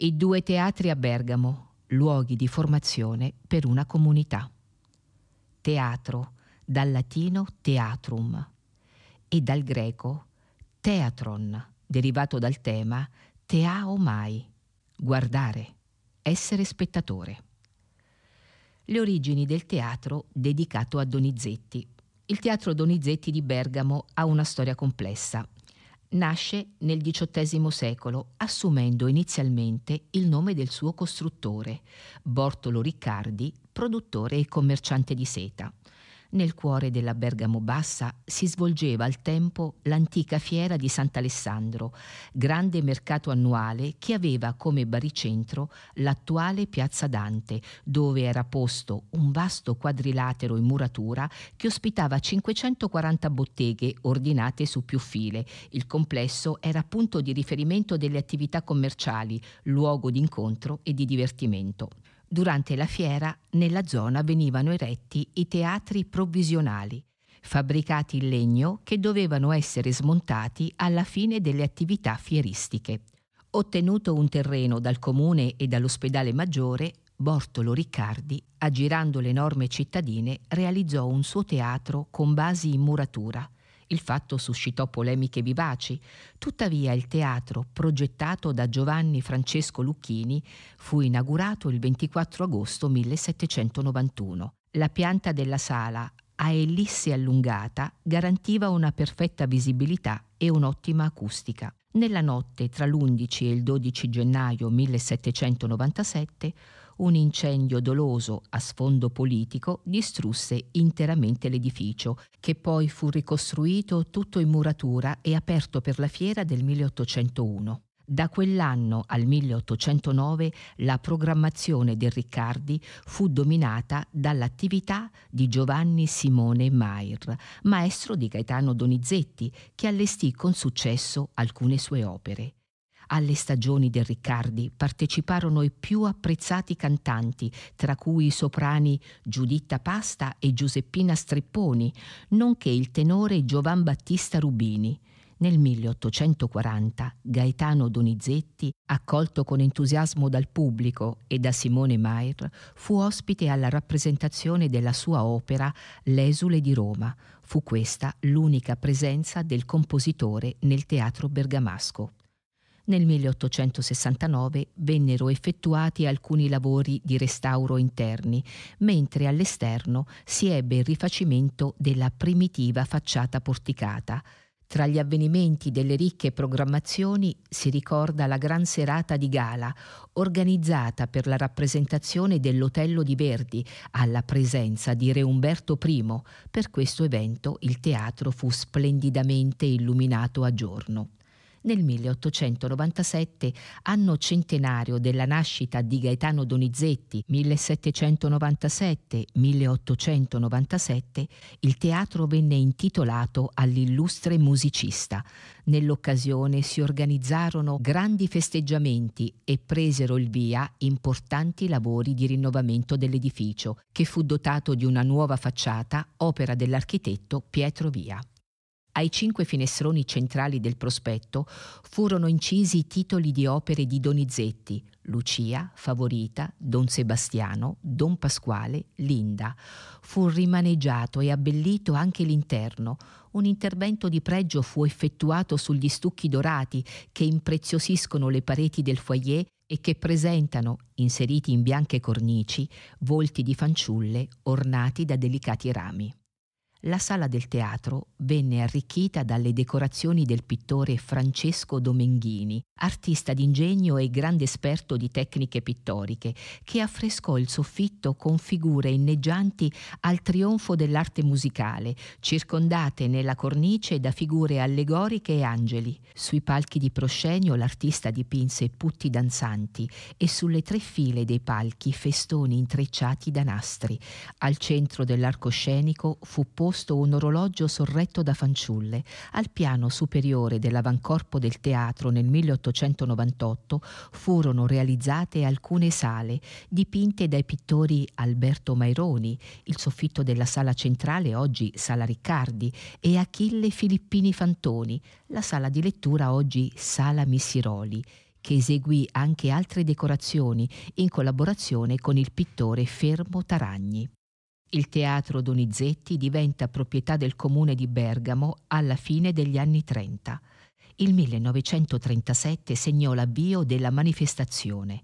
i due teatri a Bergamo, luoghi di formazione per una comunità. Teatro, dal latino teatrum e dal greco teatron, derivato dal tema teaomai, guardare, essere spettatore. Le origini del teatro dedicato a Donizetti. Il teatro Donizetti di Bergamo ha una storia complessa. Nasce nel XVIII secolo assumendo inizialmente il nome del suo costruttore, Bortolo Riccardi, produttore e commerciante di seta. Nel cuore della Bergamo Bassa si svolgeva al tempo l'antica fiera di Sant'Alessandro, grande mercato annuale che aveva come baricentro l'attuale Piazza Dante, dove era posto un vasto quadrilatero in muratura che ospitava 540 botteghe ordinate su più file. Il complesso era punto di riferimento delle attività commerciali, luogo di incontro e di divertimento. Durante la fiera nella zona venivano eretti i teatri provvisionali, fabbricati in legno che dovevano essere smontati alla fine delle attività fieristiche. Ottenuto un terreno dal comune e dall'ospedale maggiore, Bortolo Riccardi, aggirando le norme cittadine, realizzò un suo teatro con basi in muratura il fatto suscitò polemiche vivaci, tuttavia il teatro, progettato da Giovanni Francesco Lucchini, fu inaugurato il 24 agosto 1791. La pianta della sala, a ellisse allungata, garantiva una perfetta visibilità e un'ottima acustica. Nella notte tra l'11 e il 12 gennaio 1797 un incendio doloso a sfondo politico distrusse interamente l'edificio, che poi fu ricostruito tutto in muratura e aperto per la fiera del 1801. Da quell'anno al 1809 la programmazione del Riccardi fu dominata dall'attività di Giovanni Simone Mair, maestro di Gaetano Donizetti, che allestì con successo alcune sue opere. Alle stagioni del Riccardi parteciparono i più apprezzati cantanti, tra cui i soprani Giuditta Pasta e Giuseppina Strepponi, nonché il tenore Giovan Battista Rubini. Nel 1840 Gaetano Donizetti, accolto con entusiasmo dal pubblico e da Simone Mair, fu ospite alla rappresentazione della sua opera L'esule di Roma. Fu questa l'unica presenza del compositore nel teatro bergamasco. Nel 1869 vennero effettuati alcuni lavori di restauro interni, mentre all'esterno si ebbe il rifacimento della primitiva facciata porticata. Tra gli avvenimenti delle ricche programmazioni si ricorda la gran serata di gala organizzata per la rappresentazione dell'Otello di Verdi alla presenza di Re Umberto I. Per questo evento il teatro fu splendidamente illuminato a giorno nel 1897, anno centenario della nascita di Gaetano Donizetti, 1797-1897, il teatro venne intitolato all'illustre musicista. Nell'occasione si organizzarono grandi festeggiamenti e presero il via importanti lavori di rinnovamento dell'edificio, che fu dotato di una nuova facciata, opera dell'architetto Pietro Via. Ai cinque finestroni centrali del prospetto furono incisi i titoli di opere di Donizetti, Lucia, Favorita, Don Sebastiano, Don Pasquale, Linda. Fu rimaneggiato e abbellito anche l'interno. Un intervento di pregio fu effettuato sugli stucchi dorati che impreziosiscono le pareti del foyer e che presentano, inseriti in bianche cornici, volti di fanciulle ornati da delicati rami. La sala del teatro venne arricchita dalle decorazioni del pittore Francesco Domenghini, artista d'ingegno e grande esperto di tecniche pittoriche, che affrescò il soffitto con figure inneggianti al trionfo dell'arte musicale, circondate nella cornice da figure allegoriche e angeli. Sui palchi di proscenio l'artista dipinse putti danzanti e sulle tre file dei palchi festoni intrecciati da nastri. Al centro dell'arcoscenico fu posto posto un orologio sorretto da fanciulle. Al piano superiore dell'avancorpo del teatro nel 1898 furono realizzate alcune sale dipinte dai pittori Alberto Maironi, il soffitto della sala centrale oggi Sala Riccardi e Achille Filippini Fantoni, la sala di lettura oggi Sala Missiroli che eseguì anche altre decorazioni in collaborazione con il pittore Fermo Taragni. Il teatro Donizetti diventa proprietà del comune di Bergamo alla fine degli anni 30. Il 1937 segnò l'avvio della manifestazione.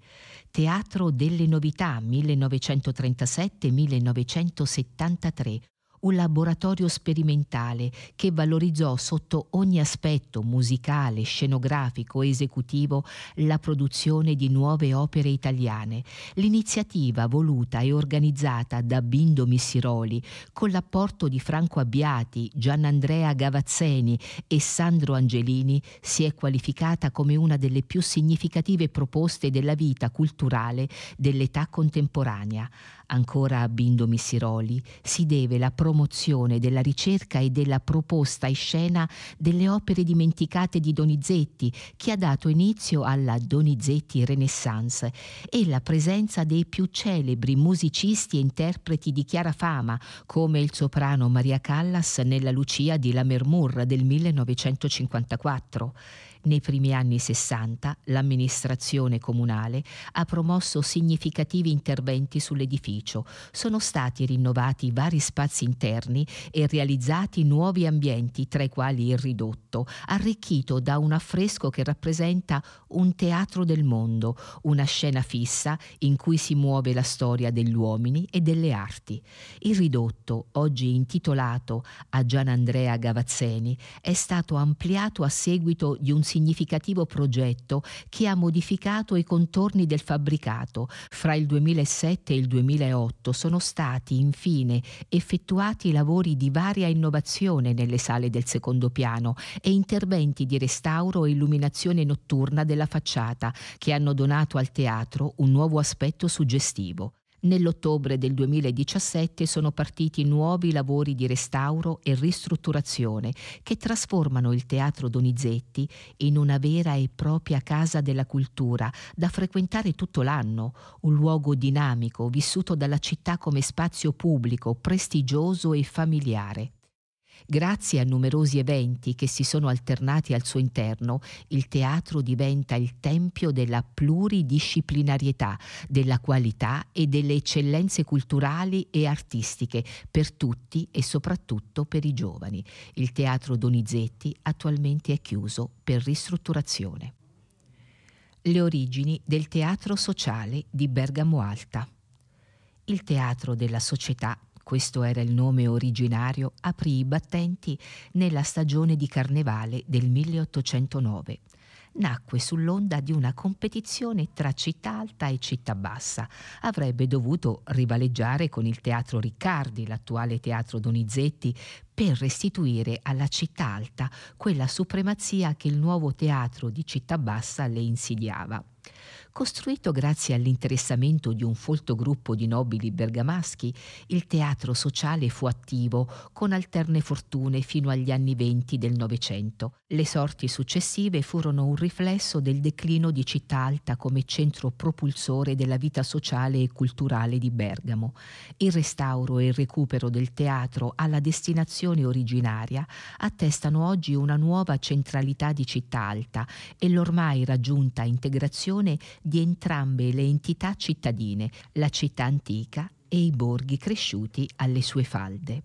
Teatro delle novità 1937-1973, un laboratorio sperimentale che valorizzò sotto ogni aspetto musicale, scenografico, esecutivo la produzione di nuove opere italiane. L'iniziativa voluta e organizzata da Bindo Missiroli con l'apporto di Franco Abbiati, Gianandrea Gavazzeni e Sandro Angelini si è qualificata come una delle più significative proposte della vita culturale dell'età contemporanea. Ancora a Bindo Missiroli si deve la promozione della ricerca e della proposta in scena delle opere dimenticate di Donizetti, che ha dato inizio alla Donizetti Renaissance, e la presenza dei più celebri musicisti e interpreti di chiara fama, come il soprano Maria Callas nella Lucia di La Mermur del 1954. Nei primi anni 60 l'amministrazione comunale ha promosso significativi interventi sull'edificio. Sono stati rinnovati vari spazi interni e realizzati nuovi ambienti, tra i quali il ridotto, arricchito da un affresco che rappresenta un teatro del mondo, una scena fissa in cui si muove la storia degli uomini e delle arti. Il ridotto, oggi intitolato a Gian Andrea Gavazzeni, è stato ampliato a seguito di un significativo progetto che ha modificato i contorni del fabbricato. Fra il 2007 e il 2008 sono stati infine effettuati lavori di varia innovazione nelle sale del secondo piano e interventi di restauro e illuminazione notturna della facciata che hanno donato al teatro un nuovo aspetto suggestivo. Nell'ottobre del 2017 sono partiti nuovi lavori di restauro e ristrutturazione che trasformano il Teatro Donizetti in una vera e propria casa della cultura da frequentare tutto l'anno, un luogo dinamico vissuto dalla città come spazio pubblico, prestigioso e familiare. Grazie a numerosi eventi che si sono alternati al suo interno, il teatro diventa il tempio della pluridisciplinarietà, della qualità e delle eccellenze culturali e artistiche per tutti e soprattutto per i giovani. Il teatro Donizetti attualmente è chiuso per ristrutturazione. Le origini del teatro sociale di Bergamo Alta. Il teatro della società questo era il nome originario, aprì i battenti nella stagione di carnevale del 1809 nacque sull'onda di una competizione tra città alta e città bassa. Avrebbe dovuto rivaleggiare con il teatro Riccardi, l'attuale teatro Donizetti, per restituire alla città alta quella supremazia che il nuovo teatro di città bassa le insidiava. Costruito grazie all'interessamento di un folto gruppo di nobili bergamaschi, il teatro sociale fu attivo con alterne fortune fino agli anni venti del Novecento. Le sorti successive furono un riflesso del declino di Città Alta come centro propulsore della vita sociale e culturale di Bergamo. Il restauro e il recupero del teatro alla destinazione originaria attestano oggi una nuova centralità di Città Alta e l'ormai raggiunta integrazione di entrambe le entità cittadine, la città antica e i borghi cresciuti alle sue falde.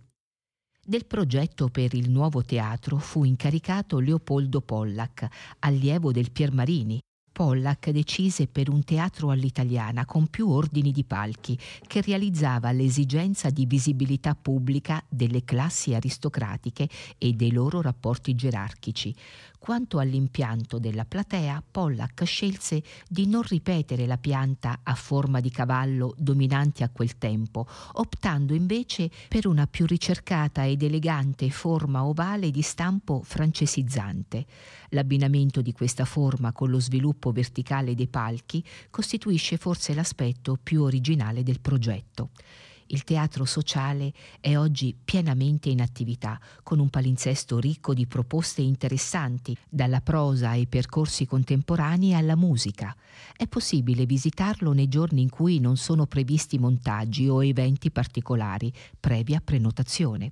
Del progetto per il nuovo teatro fu incaricato Leopoldo Pollack, allievo del Piermarini, Pollack decise per un teatro all'italiana con più ordini di palchi, che realizzava l'esigenza di visibilità pubblica delle classi aristocratiche e dei loro rapporti gerarchici. Quanto all'impianto della platea, Pollack scelse di non ripetere la pianta a forma di cavallo dominante a quel tempo, optando invece per una più ricercata ed elegante forma ovale di stampo francesizzante. L'abbinamento di questa forma con lo sviluppo verticale dei palchi costituisce forse l'aspetto più originale del progetto. Il teatro sociale è oggi pienamente in attività, con un palinsesto ricco di proposte interessanti, dalla prosa ai percorsi contemporanei alla musica. È possibile visitarlo nei giorni in cui non sono previsti montaggi o eventi particolari, previa prenotazione.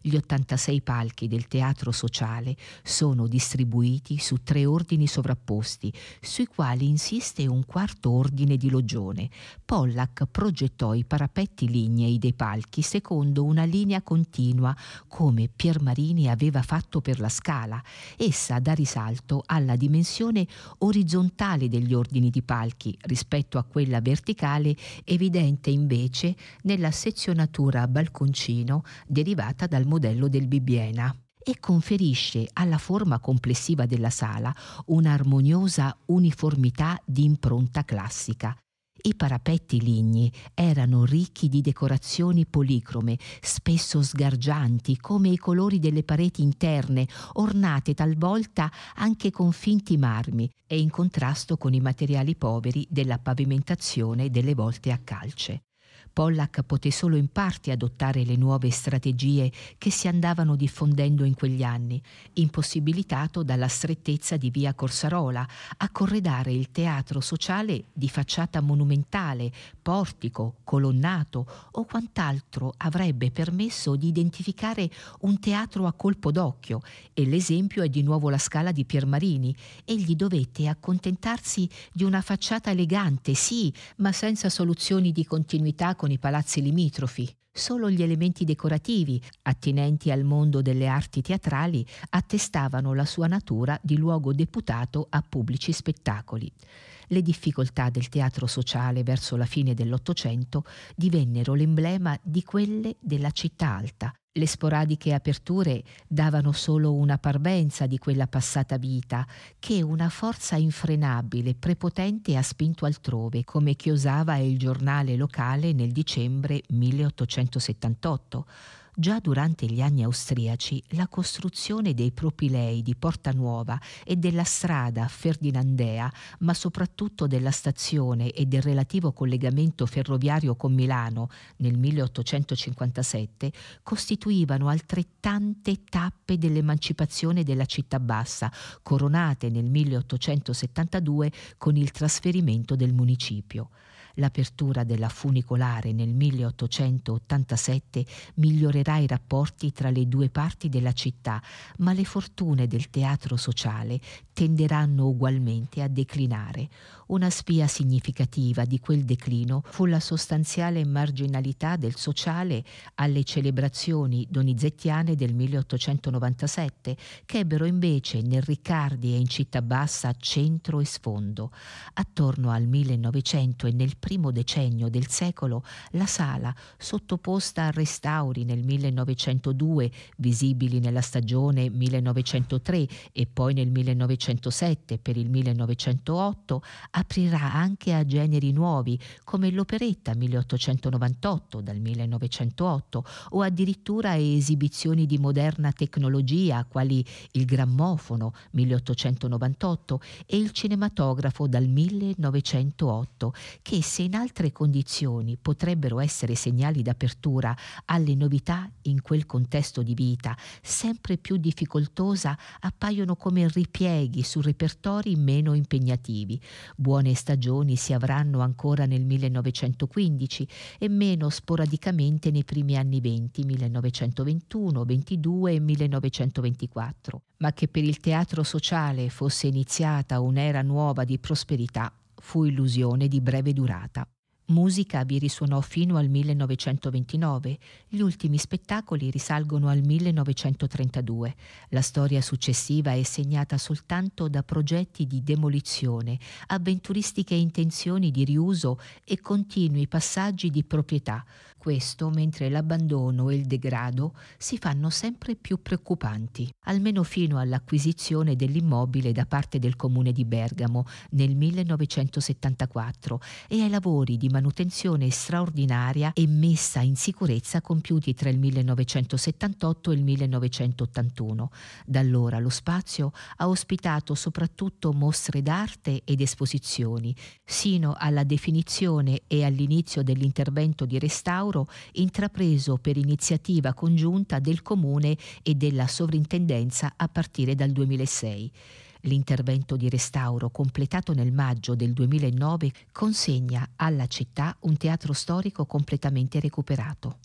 Gli 86 palchi del teatro sociale sono distribuiti su tre ordini sovrapposti, sui quali insiste un quarto ordine di loggione. Pollack progettò i parapetti lignei lignei dei palchi secondo una linea continua, come Piermarini aveva fatto per la scala. Essa dà risalto alla dimensione orizzontale degli ordini di palchi rispetto a quella verticale, evidente invece nella sezionatura a balconcino derivata dal modello del Bibbiena e conferisce alla forma complessiva della sala un'armoniosa uniformità di impronta classica. I parapetti ligni erano ricchi di decorazioni policrome, spesso sgargianti come i colori delle pareti interne, ornate talvolta anche con finti marmi e in contrasto con i materiali poveri della pavimentazione delle volte a calce. Pollack poté solo in parte adottare le nuove strategie che si andavano diffondendo in quegli anni, impossibilitato dalla strettezza di via Corsarola, a corredare il teatro sociale di facciata monumentale, portico, colonnato o quant'altro avrebbe permesso di identificare un teatro a colpo d'occhio e l'esempio è di nuovo la scala di Piermarini. Egli dovette accontentarsi di una facciata elegante, sì, ma senza soluzioni di continuità con i palazzi limitrofi. Solo gli elementi decorativi, attinenti al mondo delle arti teatrali, attestavano la sua natura di luogo deputato a pubblici spettacoli. Le difficoltà del teatro sociale verso la fine dell'Ottocento divennero l'emblema di quelle della città alta, le sporadiche aperture davano solo una parvenza di quella passata vita che una forza infrenabile, prepotente ha spinto altrove, come chiosava il giornale locale nel dicembre 1878 Già durante gli anni austriaci la costruzione dei propilei di Porta Nuova e della strada ferdinandea, ma soprattutto della stazione e del relativo collegamento ferroviario con Milano nel 1857 costituivano altrettante tappe dell'emancipazione della città bassa, coronate nel 1872 con il trasferimento del municipio. L'apertura della funicolare nel 1887 migliorerà i rapporti tra le due parti della città, ma le fortune del teatro sociale tenderanno ugualmente a declinare. Una spia significativa di quel declino fu la sostanziale marginalità del sociale alle celebrazioni donizettiane del 1897, che ebbero invece nel Riccardi e in Città Bassa centro e sfondo. Attorno al 1900 e nel primo decennio del secolo la sala, sottoposta a restauri nel 1902, visibili nella stagione 1903 e poi nel 1907 per il 1908, aprirà anche a generi nuovi come l'operetta 1898 dal 1908 o addirittura esibizioni di moderna tecnologia quali il grammofono 1898 e il cinematografo dal 1908 che se in altre condizioni potrebbero essere segnali d'apertura alle novità in quel contesto di vita sempre più difficoltosa appaiono come ripieghi su repertori meno impegnativi Buone stagioni si avranno ancora nel 1915 e meno sporadicamente nei primi anni 20, 1921, 22 e 1924. Ma che per il teatro sociale fosse iniziata un'era nuova di prosperità fu illusione di breve durata. Musica vi risuonò fino al 1929, gli ultimi spettacoli risalgono al 1932. La storia successiva è segnata soltanto da progetti di demolizione, avventuristiche intenzioni di riuso e continui passaggi di proprietà, questo mentre l'abbandono e il degrado si fanno sempre più preoccupanti, almeno fino all'acquisizione dell'immobile da parte del comune di Bergamo nel 1974 e ai lavori di manutenzione straordinaria e messa in sicurezza compiuti tra il 1978 e il 1981. Da allora lo spazio ha ospitato soprattutto mostre d'arte ed esposizioni, sino alla definizione e all'inizio dell'intervento di restauro intrapreso per iniziativa congiunta del Comune e della Sovrintendenza a partire dal 2006. L'intervento di restauro, completato nel maggio del 2009, consegna alla città un teatro storico completamente recuperato.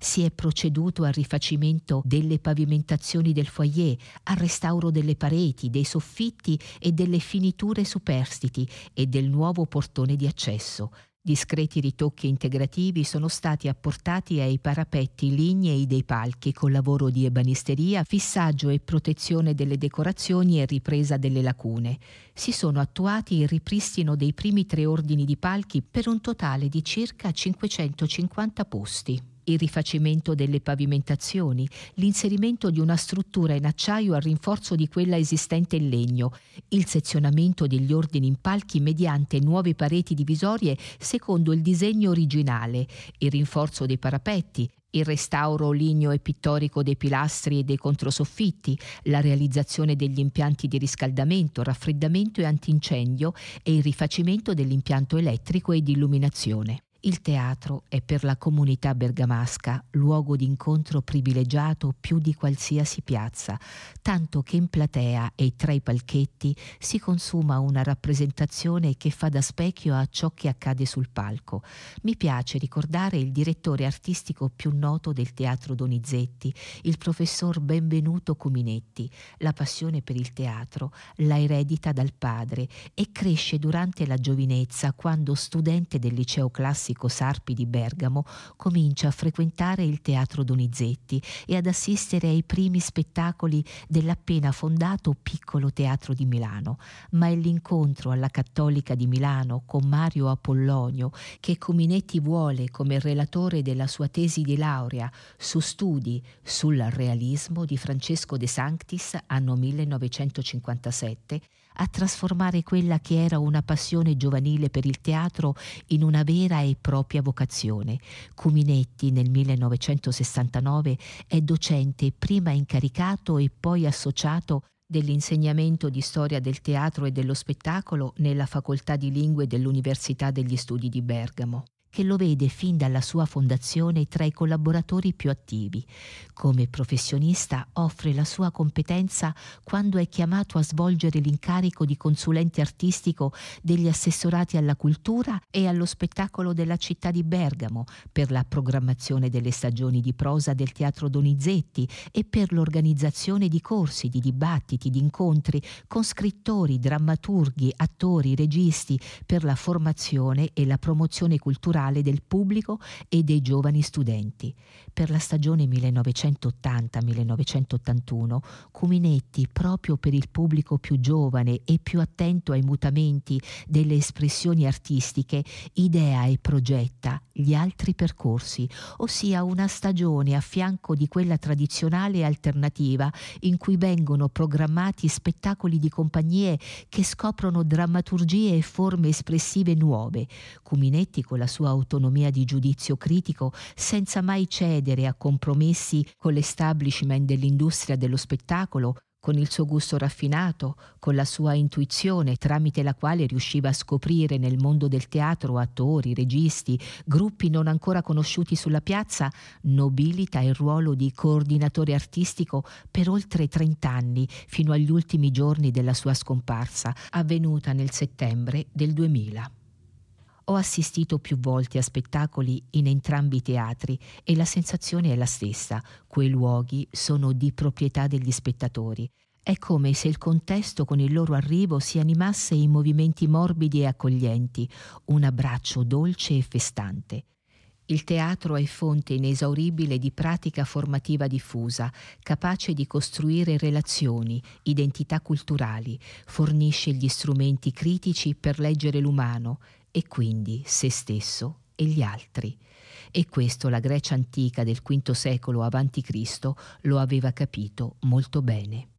Si è proceduto al rifacimento delle pavimentazioni del foyer, al restauro delle pareti, dei soffitti e delle finiture superstiti e del nuovo portone di accesso, Discreti ritocchi integrativi sono stati apportati ai parapetti lignei dei palchi con lavoro di ebanisteria, fissaggio e protezione delle decorazioni e ripresa delle lacune. Si sono attuati il ripristino dei primi tre ordini di palchi per un totale di circa 550 posti il rifacimento delle pavimentazioni, l'inserimento di una struttura in acciaio a rinforzo di quella esistente in legno, il sezionamento degli ordini in palchi mediante nuove pareti divisorie secondo il disegno originale, il rinforzo dei parapetti, il restauro ligneo e pittorico dei pilastri e dei controsoffitti, la realizzazione degli impianti di riscaldamento, raffreddamento e antincendio e il rifacimento dell'impianto elettrico e di illuminazione. Il teatro è per la comunità bergamasca luogo di incontro privilegiato più di qualsiasi piazza, tanto che in platea e tra i palchetti si consuma una rappresentazione che fa da specchio a ciò che accade sul palco. Mi piace ricordare il direttore artistico più noto del teatro Donizetti, il professor Benvenuto Cominetti. La passione per il teatro la eredita dal padre e cresce durante la giovinezza quando studente del liceo classico classico Sarpi di Bergamo, comincia a frequentare il teatro Donizetti e ad assistere ai primi spettacoli dell'appena fondato piccolo teatro di Milano. Ma è l'incontro alla Cattolica di Milano con Mario Apollonio che Cominetti vuole come relatore della sua tesi di laurea su studi sul realismo di Francesco De Sanctis, anno 1957, a trasformare quella che era una passione giovanile per il teatro in una vera e propria vocazione. Cuminetti nel 1969 è docente prima incaricato e poi associato dell'insegnamento di storia del teatro e dello spettacolo nella facoltà di lingue dell'Università degli Studi di Bergamo che lo vede fin dalla sua fondazione tra i collaboratori più attivi. Come professionista offre la sua competenza quando è chiamato a svolgere l'incarico di consulente artistico degli assessorati alla cultura e allo spettacolo della città di Bergamo per la programmazione delle stagioni di prosa del Teatro Donizetti e per l'organizzazione di corsi, di dibattiti, di incontri con scrittori, drammaturghi, attori, registi per la formazione e la promozione culturale culturale del pubblico e dei giovani studenti. Per la stagione 1980-1981 Cuminetti, proprio per il pubblico più giovane e più attento ai mutamenti delle espressioni artistiche, idea e progetta gli altri percorsi, ossia una stagione a fianco di quella tradizionale e alternativa in cui vengono programmati spettacoli di compagnie che scoprono drammaturgie e forme espressive nuove. Cuminetti con la sua autonomia di giudizio critico senza mai cedere a compromessi con l'establishment dell'industria dello spettacolo, con il suo gusto raffinato, con la sua intuizione tramite la quale riusciva a scoprire nel mondo del teatro attori, registi, gruppi non ancora conosciuti sulla piazza, nobilita il ruolo di coordinatore artistico per oltre 30 anni, fino agli ultimi giorni della sua scomparsa, avvenuta nel settembre del 2000. Ho assistito più volte a spettacoli in entrambi i teatri e la sensazione è la stessa. Quei luoghi sono di proprietà degli spettatori. È come se il contesto con il loro arrivo si animasse in movimenti morbidi e accoglienti, un abbraccio dolce e festante. Il teatro è fonte inesauribile di pratica formativa diffusa, capace di costruire relazioni, identità culturali, fornisce gli strumenti critici per leggere l'umano, e quindi se stesso e gli altri. E questo la Grecia antica del V secolo a.C. lo aveva capito molto bene.